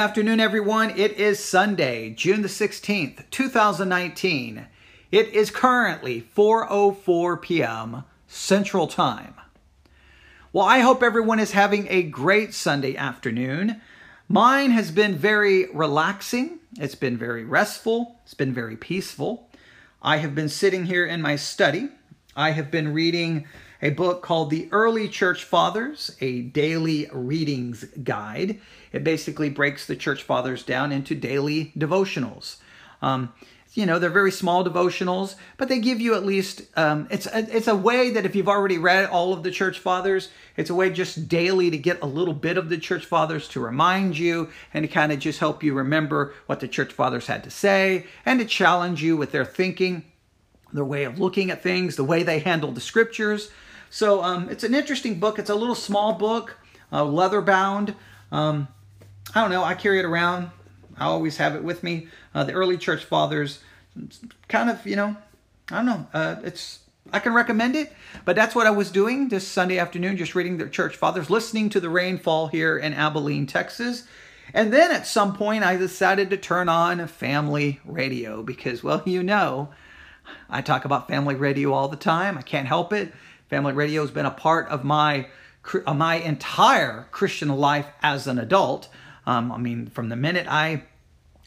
Afternoon, everyone. It is Sunday, June the 16th, 2019. It is currently 4.04 p.m. Central Time. Well, I hope everyone is having a great Sunday afternoon. Mine has been very relaxing. It's been very restful. It's been very peaceful. I have been sitting here in my study. I have been reading a book called The Early Church Fathers, a daily readings guide. It basically breaks the church fathers down into daily devotionals. Um, you know, they're very small devotionals, but they give you at least, um, it's, a, it's a way that if you've already read all of the church fathers, it's a way just daily to get a little bit of the church fathers to remind you and to kind of just help you remember what the church fathers had to say and to challenge you with their thinking, their way of looking at things, the way they handle the scriptures. So um, it's an interesting book. It's a little small book, uh, leather bound. Um, I don't know. I carry it around. I always have it with me. Uh, the early church fathers, kind of, you know, I don't know. Uh, it's I can recommend it, but that's what I was doing this Sunday afternoon, just reading the church fathers, listening to the rainfall here in Abilene, Texas. And then at some point, I decided to turn on family radio because, well, you know, I talk about family radio all the time. I can't help it. Family radio has been a part of my uh, my entire Christian life as an adult. Um, I mean, from the minute I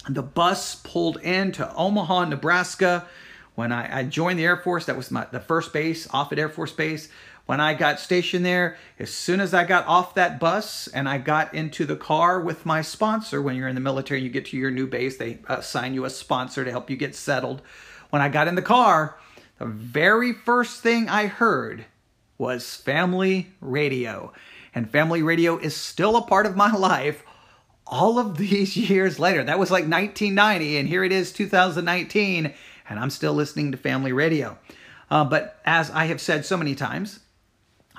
the bus pulled into Omaha, Nebraska, when I, I joined the Air Force, that was my the first base, Offutt Air Force Base. When I got stationed there, as soon as I got off that bus and I got into the car with my sponsor, when you're in the military, you get to your new base, they assign you a sponsor to help you get settled. When I got in the car, the very first thing I heard was family radio. And family radio is still a part of my life all of these years later. That was like 1990, and here it is 2019, and I'm still listening to family radio. Uh, but as I have said so many times,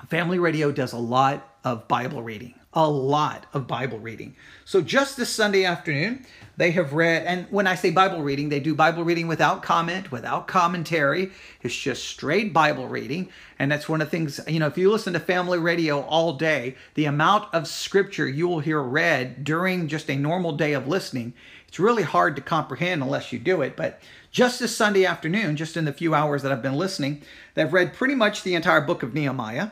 family radio does a lot of Bible reading, a lot of Bible reading. So just this Sunday afternoon, they have read, and when I say Bible reading, they do Bible reading without comment, without commentary. It's just straight Bible reading. And that's one of the things, you know, if you listen to family radio all day, the amount of scripture you will hear read during just a normal day of listening, it's really hard to comprehend unless you do it. But just this Sunday afternoon, just in the few hours that I've been listening, they've read pretty much the entire book of Nehemiah.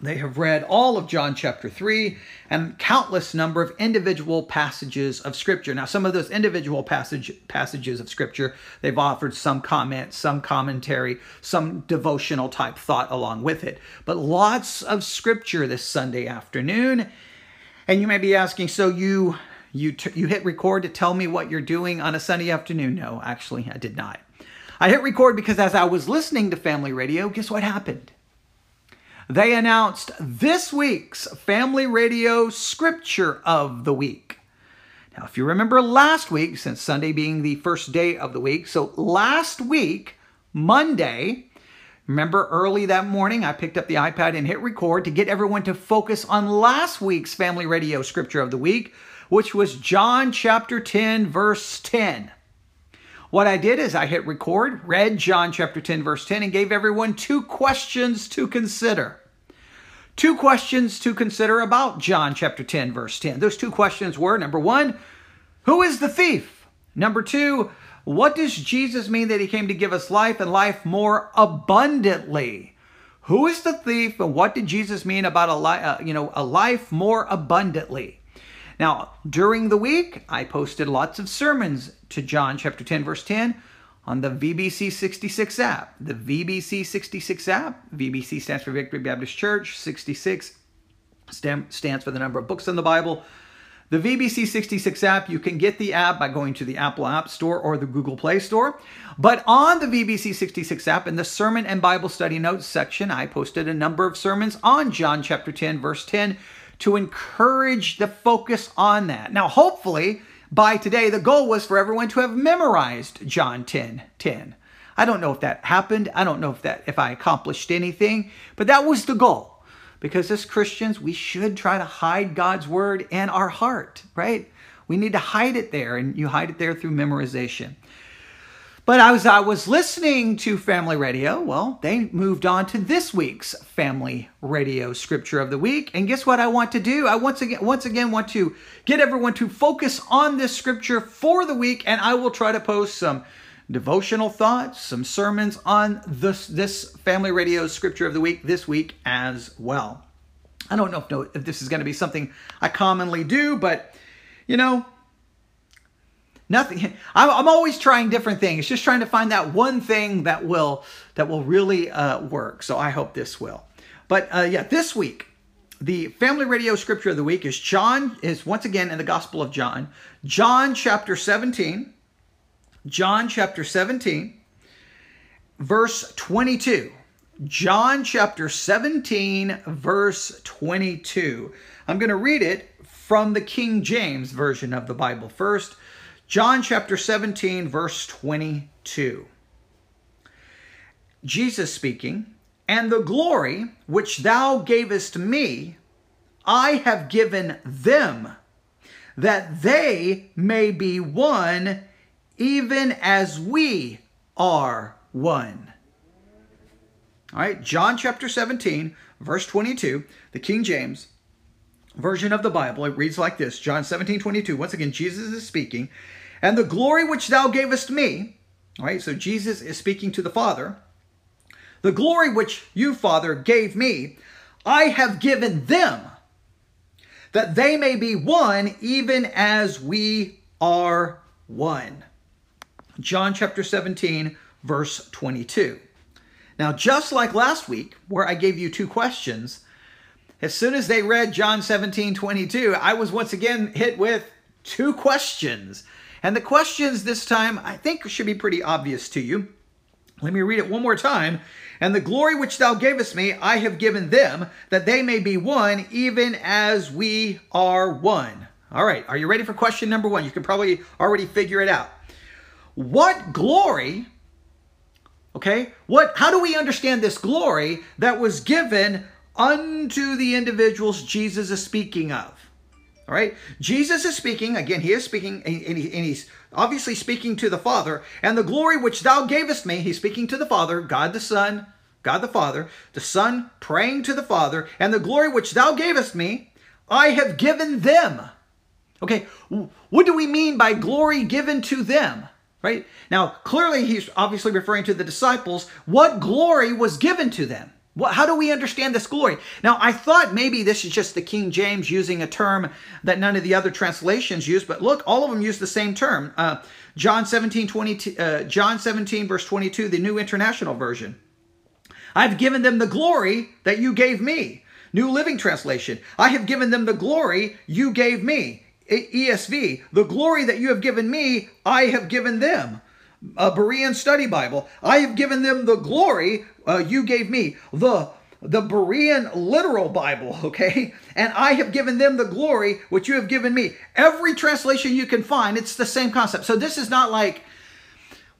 They have read all of John chapter 3 and countless number of individual passages of scripture. Now, some of those individual passage, passages of scripture, they've offered some comment, some commentary, some devotional type thought along with it. But lots of scripture this Sunday afternoon. And you may be asking, so you you you hit record to tell me what you're doing on a Sunday afternoon? No, actually, I did not. I hit record because as I was listening to family radio, guess what happened? They announced this week's Family Radio Scripture of the Week. Now, if you remember last week, since Sunday being the first day of the week, so last week, Monday, remember early that morning, I picked up the iPad and hit record to get everyone to focus on last week's Family Radio Scripture of the Week, which was John chapter 10, verse 10. What I did is I hit record, read John chapter 10, verse 10, and gave everyone two questions to consider. Two questions to consider about John chapter 10, verse 10. Those two questions were number one, who is the thief? Number two, what does Jesus mean that he came to give us life and life more abundantly? Who is the thief and what did Jesus mean about a life, uh, you know, a life more abundantly? Now, during the week, I posted lots of sermons to John chapter 10 verse 10 on the VBC 66 app. The VBC 66 app, VBC stands for Victory Baptist Church, 66 stands for the number of books in the Bible. The VBC 66 app, you can get the app by going to the Apple App Store or the Google Play Store. But on the VBC 66 app, in the Sermon and Bible Study Notes section, I posted a number of sermons on John chapter 10, verse 10 to encourage the focus on that. Now, hopefully, by today, the goal was for everyone to have memorized John 10 10. I don't know if that happened. I don't know if that if I accomplished anything, but that was the goal. Because as Christians, we should try to hide God's word in our heart, right? We need to hide it there, and you hide it there through memorization. But as I was listening to Family Radio, well, they moved on to this week's Family Radio Scripture of the Week. And guess what I want to do? I once again once again want to get everyone to focus on this scripture for the week, and I will try to post some devotional thoughts, some sermons on this this Family Radio Scripture of the Week this week as well. I don't know if, if this is going to be something I commonly do, but you know, nothing. I'm always trying different things. Just trying to find that one thing that will that will really uh, work. So i hope this will. But uh, yeah this week the family radio scripture of the week is john is once again in the gospel of john. John chapter 17 john chapter 17 verse 22 john chapter 17 verse 22 i'm going to read it from the king james version of the bible first John chapter 17, verse 22. Jesus speaking, And the glory which thou gavest me, I have given them, that they may be one, even as we are one. All right, John chapter 17, verse 22, the King James version of the Bible. It reads like this John 17, 22. Once again, Jesus is speaking. And the glory which thou gavest me, all right, so Jesus is speaking to the Father, the glory which you, Father, gave me, I have given them, that they may be one, even as we are one. John chapter 17, verse 22. Now, just like last week, where I gave you two questions, as soon as they read John 17, 22, I was once again hit with two questions. And the questions this time, I think, should be pretty obvious to you. Let me read it one more time. And the glory which thou gavest me, I have given them, that they may be one, even as we are one. All right, are you ready for question number one? You can probably already figure it out. What glory, okay, what, how do we understand this glory that was given unto the individuals Jesus is speaking of? All right. Jesus is speaking. Again, he is speaking, and, he, and, he's obviously speaking to the Father. And the glory which thou gavest me, he's speaking to the Father, God the Son, God the Father, the Son praying to the Father, and the glory which thou gavest me, I have given them. Okay, what do we mean by glory given to them? Right? Now, clearly he's obviously referring to the disciples. What glory was given to them? What, how do we understand this glory? Now, I thought maybe this is just the King James using a term that none of the other translations use, but look, all of them use the same term. Uh, John 17, 20, uh, John 17, verse 22, the New International Version. I've given them the glory that you gave me. New Living Translation. I have given them the glory you gave me. ESV. The glory that you have given me, I have given them a Berean Study Bible. I have given them the glory uh, you gave me, the the Berean literal Bible, okay? And I have given them the glory which you have given me. Every translation you can find, it's the same concept. So this is not like,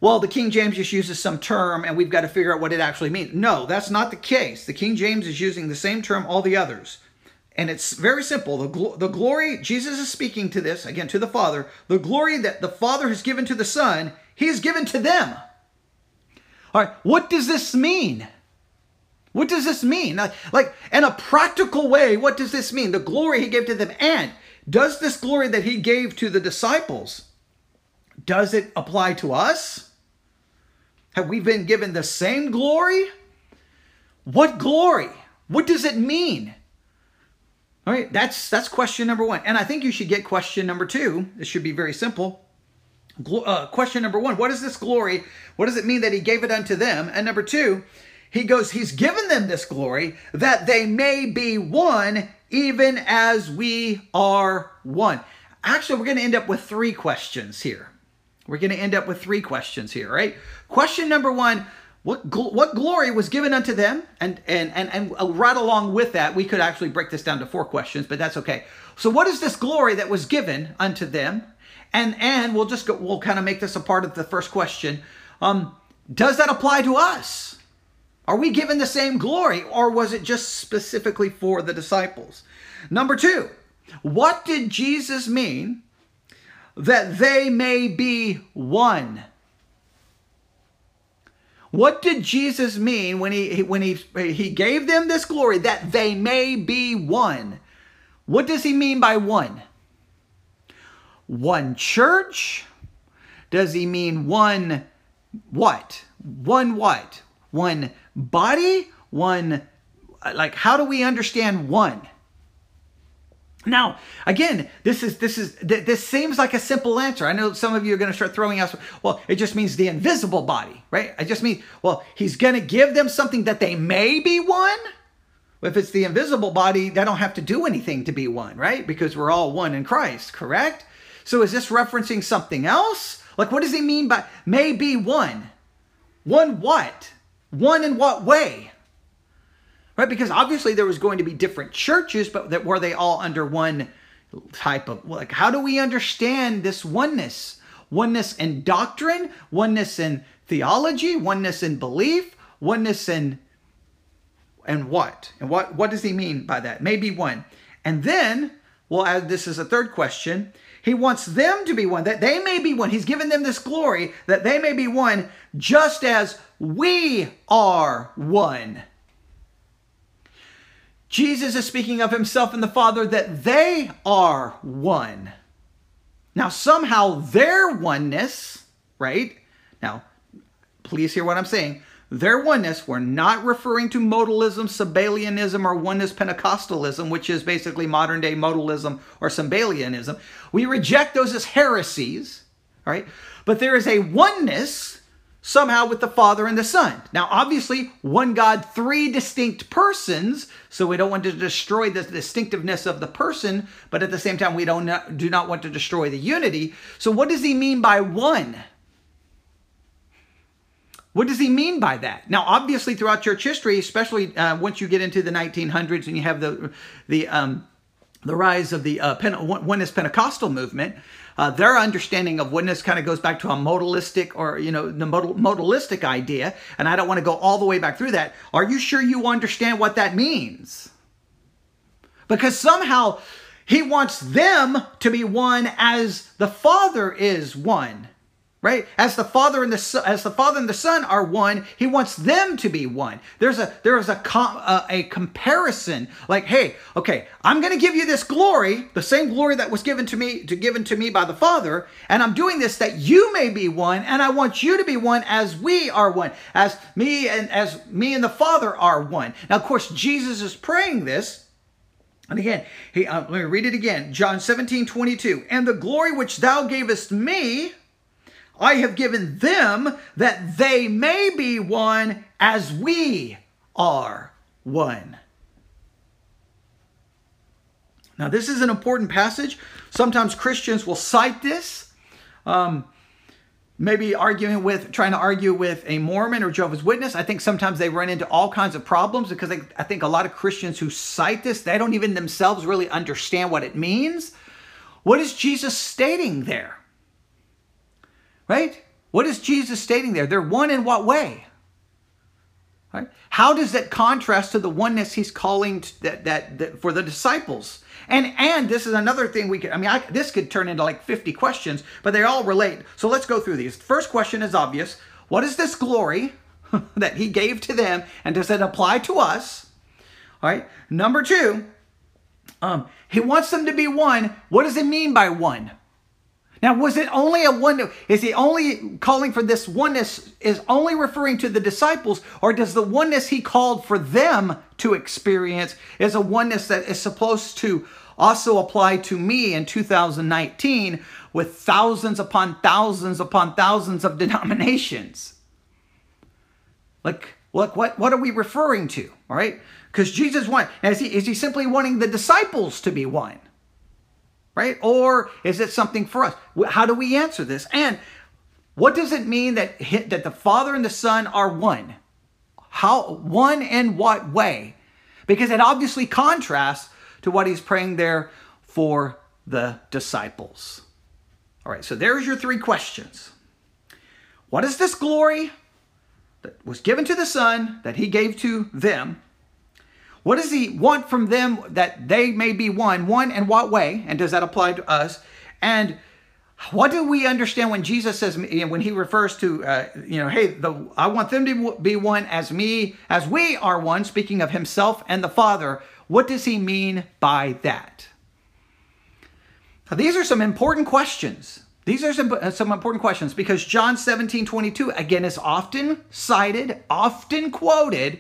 well, the King James just uses some term and we've got to figure out what it actually means. No, that's not the case. The King James is using the same term all the others. And it's very simple. The, gl- the glory, Jesus is speaking to this, again, to the Father. The glory that the Father has given to the Son, he has given to them. All right, what does this mean? What does this mean? Like, in a practical way, what does this mean? The glory he gave to them. And does this glory that he gave to the disciples, does it apply to us? Have we been given the same glory? What glory? What does it mean? All right, that's that's question number one. And I think you should get question number two. It should be very simple. Uh, question number one What is this glory? What does it mean that he gave it unto them? And number two, he goes, He's given them this glory that they may be one, even as we are one. Actually, we're going to end up with three questions here. We're going to end up with three questions here, right? Question number one what, gl- what glory was given unto them? And, and, and, and uh, right along with that, we could actually break this down to four questions, but that's okay. So, what is this glory that was given unto them? And, and we'll just go, we'll kind of make this a part of the first question. Um, does that apply to us? Are we given the same glory, or was it just specifically for the disciples? Number two, what did Jesus mean that they may be one? What did Jesus mean when he when he he gave them this glory that they may be one? What does he mean by one? One church? Does he mean one what? One what? One body? One like how do we understand one? Now, again, this is this is this seems like a simple answer. I know some of you are going to start throwing out. Well, it just means the invisible body, right? I just mean, well, he's going to give them something that they may be one. If it's the invisible body, they don't have to do anything to be one, right? Because we're all one in Christ, correct? So is this referencing something else? Like, what does he mean by may be one? One what? One in what way? right? Because obviously there was going to be different churches, but that were they all under one type of like? How do we understand this oneness? Oneness in doctrine, oneness in theology, oneness in belief, oneness in and what? And what what does he mean by that? Maybe one. And then we'll this is a third question. He wants them to be one, that they may be one. He's given them this glory, that they may be one, just as we are one. Jesus is speaking of himself and the Father that they are one. Now, somehow their oneness, right? Now, please hear what I'm saying. Their oneness, we're not referring to modalism, Sabellianism, or oneness Pentecostalism, which is basically modern day modalism or Sabellianism. We reject those as heresies, right? But there is a oneness somehow with the Father and the Son. Now, obviously, one God, three distinct persons, so we don't want to destroy the distinctiveness of the person, but at the same time, we don't do not want to destroy the unity. So, what does he mean by one? What does he mean by that? Now, obviously, throughout church history, especially uh, once you get into the 1900s and you have the the um, the rise of the uh, Pente- oneness Pentecostal movement, uh, their understanding of oneness kind of goes back to a modalistic or, you know, the modal, modalistic idea. And I don't want to go all the way back through that. Are you sure you understand what that means? Because somehow he wants them to be one as the Father is one right as the father and the as the father and the son are one he wants them to be one there's a there's a com, a, a comparison like hey okay i'm going to give you this glory the same glory that was given to me to given to me by the father and i'm doing this that you may be one and i want you to be one as we are one as me and as me and the father are one now of course jesus is praying this and again, he, uh, let me read it again. John 17, 22. And the glory which thou gavest me, I have given them that they may be one as we are one. Now, this is an important passage. Sometimes Christians will cite this, um, maybe arguing with, trying to argue with a Mormon or Jehovah's Witness. I think sometimes they run into all kinds of problems because they, I think a lot of Christians who cite this, they don't even themselves really understand what it means. What is Jesus stating there? Right? What is Jesus stating there? They're one in what way? Right? How does that contrast to the oneness he's calling that, that, that for the disciples? And and this is another thing we could. I mean, I, this could turn into like 50 questions, but they all relate. So let's go through these. First question is obvious. What is this glory that he gave to them, and does it apply to us? All right. Number two, um, he wants them to be one. What does it mean by one? Now, was it only a one? Is he only calling for this oneness? Is only referring to the disciples, or does the oneness he called for them to experience is a oneness that is supposed to also apply to me in 2019 with thousands upon thousands upon thousands of denominations? Like, look, what what are we referring to? All right, because Jesus want is he is he simply wanting the disciples to be one? Right? Or is it something for us? How do we answer this? And what does it mean that that the Father and the Son are one? How one in what way? Because it obviously contrasts to what he's praying there for the disciples. All right, so there's your three questions. What is this glory that was given to the Son that he gave to them? What does he want from them that they may be one? One, in what way? And does that apply to us? And what do we understand when Jesus says, when he refers to, uh, you know, hey, the, I want them to be one as me, as we are one, speaking of himself and the Father. What does he mean by that? Now, these are some important questions. These are some, uh, some important questions because John 17, 22, again, is often cited, often quoted,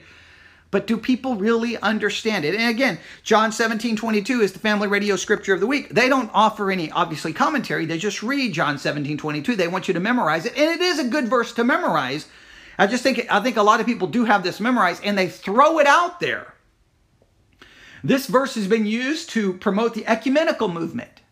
but do people really understand it? And again, John 17, 22 is the family radio scripture of the week. They don't offer any, obviously, commentary. They just read John 17, 22. They want you to memorize it. And it is a good verse to memorize. I just think, I think a lot of people do have this memorized and they throw it out there. This verse has been used to promote the ecumenical movement.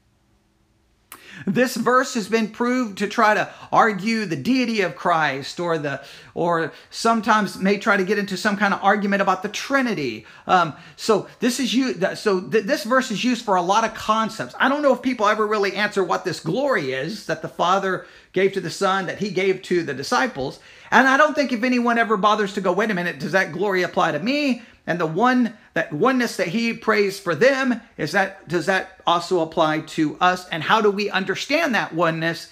This verse has been proved to try to argue the deity of Christ or the or sometimes may try to get into some kind of argument about the Trinity. Um, so this is you. So th- this verse is used for a lot of concepts. I don't know if people ever really answer what this glory is that the Father gave to the Son, that He gave to the disciples. And I don't think if anyone ever bothers to go, wait a minute, does that glory apply to me? And the one that oneness that he prays for them is that does that also apply to us? And how do we understand that oneness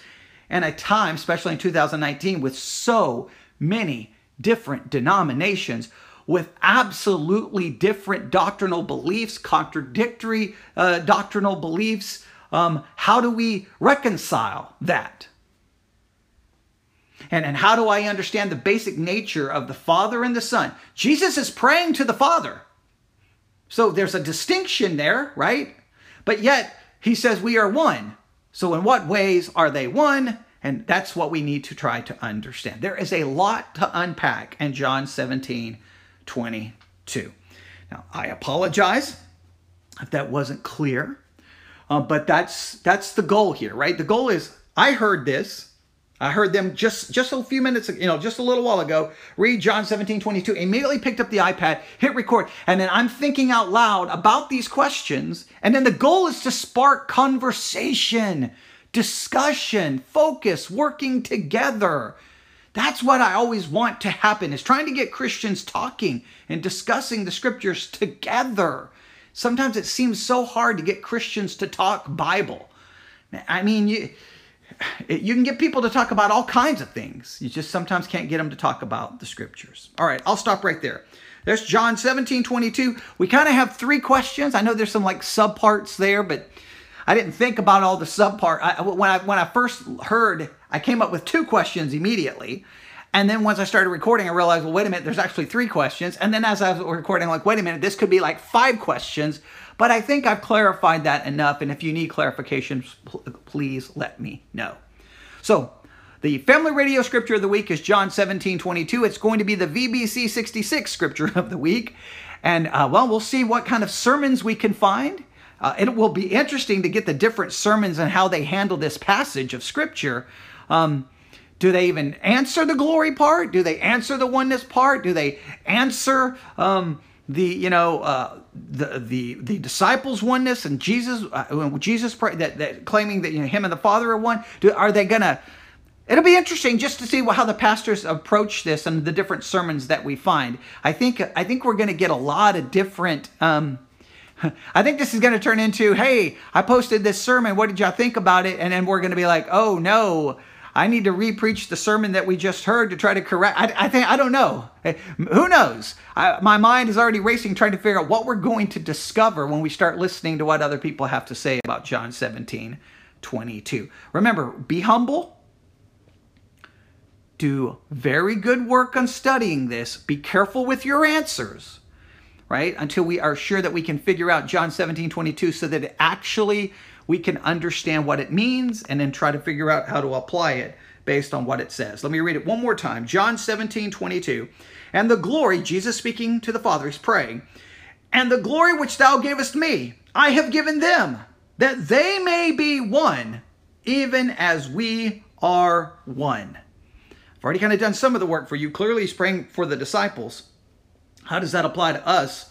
in a time, especially in 2019, with so many different denominations? with absolutely different doctrinal beliefs, contradictory uh, doctrinal beliefs. Um, how do we reconcile that? And, and how do I understand the basic nature of the Father and the Son? Jesus is praying to the Father. So there's a distinction there, right? But yet he says we are one. So in what ways are they one? And that's what we need to try to understand. There is a lot to unpack in John 17, 22. Now, I apologize if that wasn't clear, uh, but that's that's the goal here, right? The goal is I heard this, I heard them just, just a few minutes, you know, just a little while ago, read John 17, 22, immediately picked up the iPad, hit record, and then I'm thinking out loud about these questions. And then the goal is to spark conversation, discussion, focus, working together. That's what I always want to happen is trying to get Christians talking and discussing the scriptures together. Sometimes it seems so hard to get Christians to talk Bible. I mean, you you can get people to talk about all kinds of things. You just sometimes can't get them to talk about the scriptures. All right, I'll stop right there. There's John 17, 22. We kind of have three questions. I know there's some like subparts there, but I didn't think about all the subpart. I, when I when I first heard, I came up with two questions immediately. And then once I started recording, I realized, well, wait a minute, there's actually three questions. And then as I was recording, I'm like, wait a minute, this could be like five questions. But I think I've clarified that enough. And if you need clarifications, please let me know. So, the family radio scripture of the week is John 17 22. It's going to be the VBC 66 scripture of the week. And, uh, well, we'll see what kind of sermons we can find. Uh, it will be interesting to get the different sermons and how they handle this passage of scripture. Um, do they even answer the glory part? Do they answer the oneness part? Do they answer um, the you know uh, the the the disciples oneness and Jesus uh, when Jesus pray, that, that claiming that you know him and the Father are one do, are they gonna it'll be interesting just to see how the pastors approach this and the different sermons that we find I think I think we're gonna get a lot of different um, I think this is going to turn into, hey, I posted this sermon. What did y'all think about it? And then we're going to be like, oh no, I need to re-preach the sermon that we just heard to try to correct. I, I think I don't know. Who knows? I, my mind is already racing, trying to figure out what we're going to discover when we start listening to what other people have to say about John 17, 22. Remember, be humble. Do very good work on studying this. Be careful with your answers, right? Until we are sure that we can figure out John 17, 22 so that actually we can understand what it means and then try to figure out how to apply it based on what it says. Let me read it one more time. John 17, 22. And the glory, Jesus speaking to the Father, he's praying, and the glory which thou gavest me, I have given them, that they may be one, even as we are one. I've already kind of done some of the work for you. Clearly, he's praying for the disciples. How does that apply to us?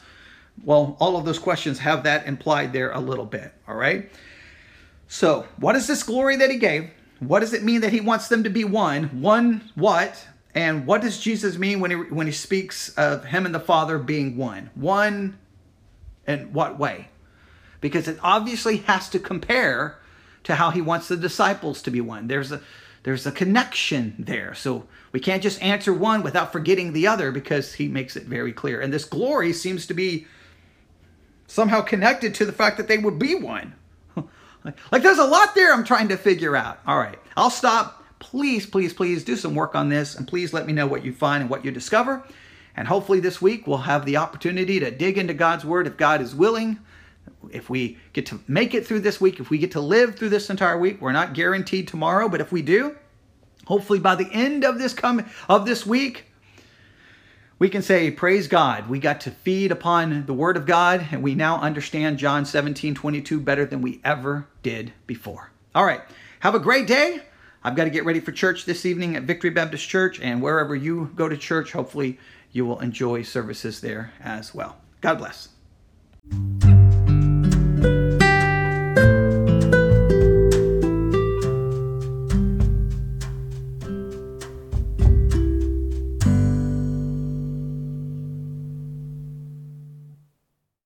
Well, all of those questions have that implied there a little bit, all right? So, what is this glory that he gave? What does it mean that he wants them to be one? One what? And what does Jesus mean when he when he speaks of him and the Father being one? One in what way? Because it obviously has to compare to how he wants the disciples to be one. There's a there's a connection there. So we can't just answer one without forgetting the other because he makes it very clear. And this glory seems to be somehow connected to the fact that they would be one. like there's a lot there I'm trying to figure out. All right, I'll stop. Please, please, please do some work on this and please let me know what you find and what you discover. And hopefully this week we'll have the opportunity to dig into God's Word if God is willing. If we get to make it through this week, if we get to live through this entire week, we're not guaranteed tomorrow, but if we do, hopefully by the end of this come of this week, we can say, Praise God. We got to feed upon the Word of God, and we now understand John 17 22 better than we ever did before. All right. Have a great day. I've got to get ready for church this evening at Victory Baptist Church, and wherever you go to church, hopefully you will enjoy services there as well. God bless.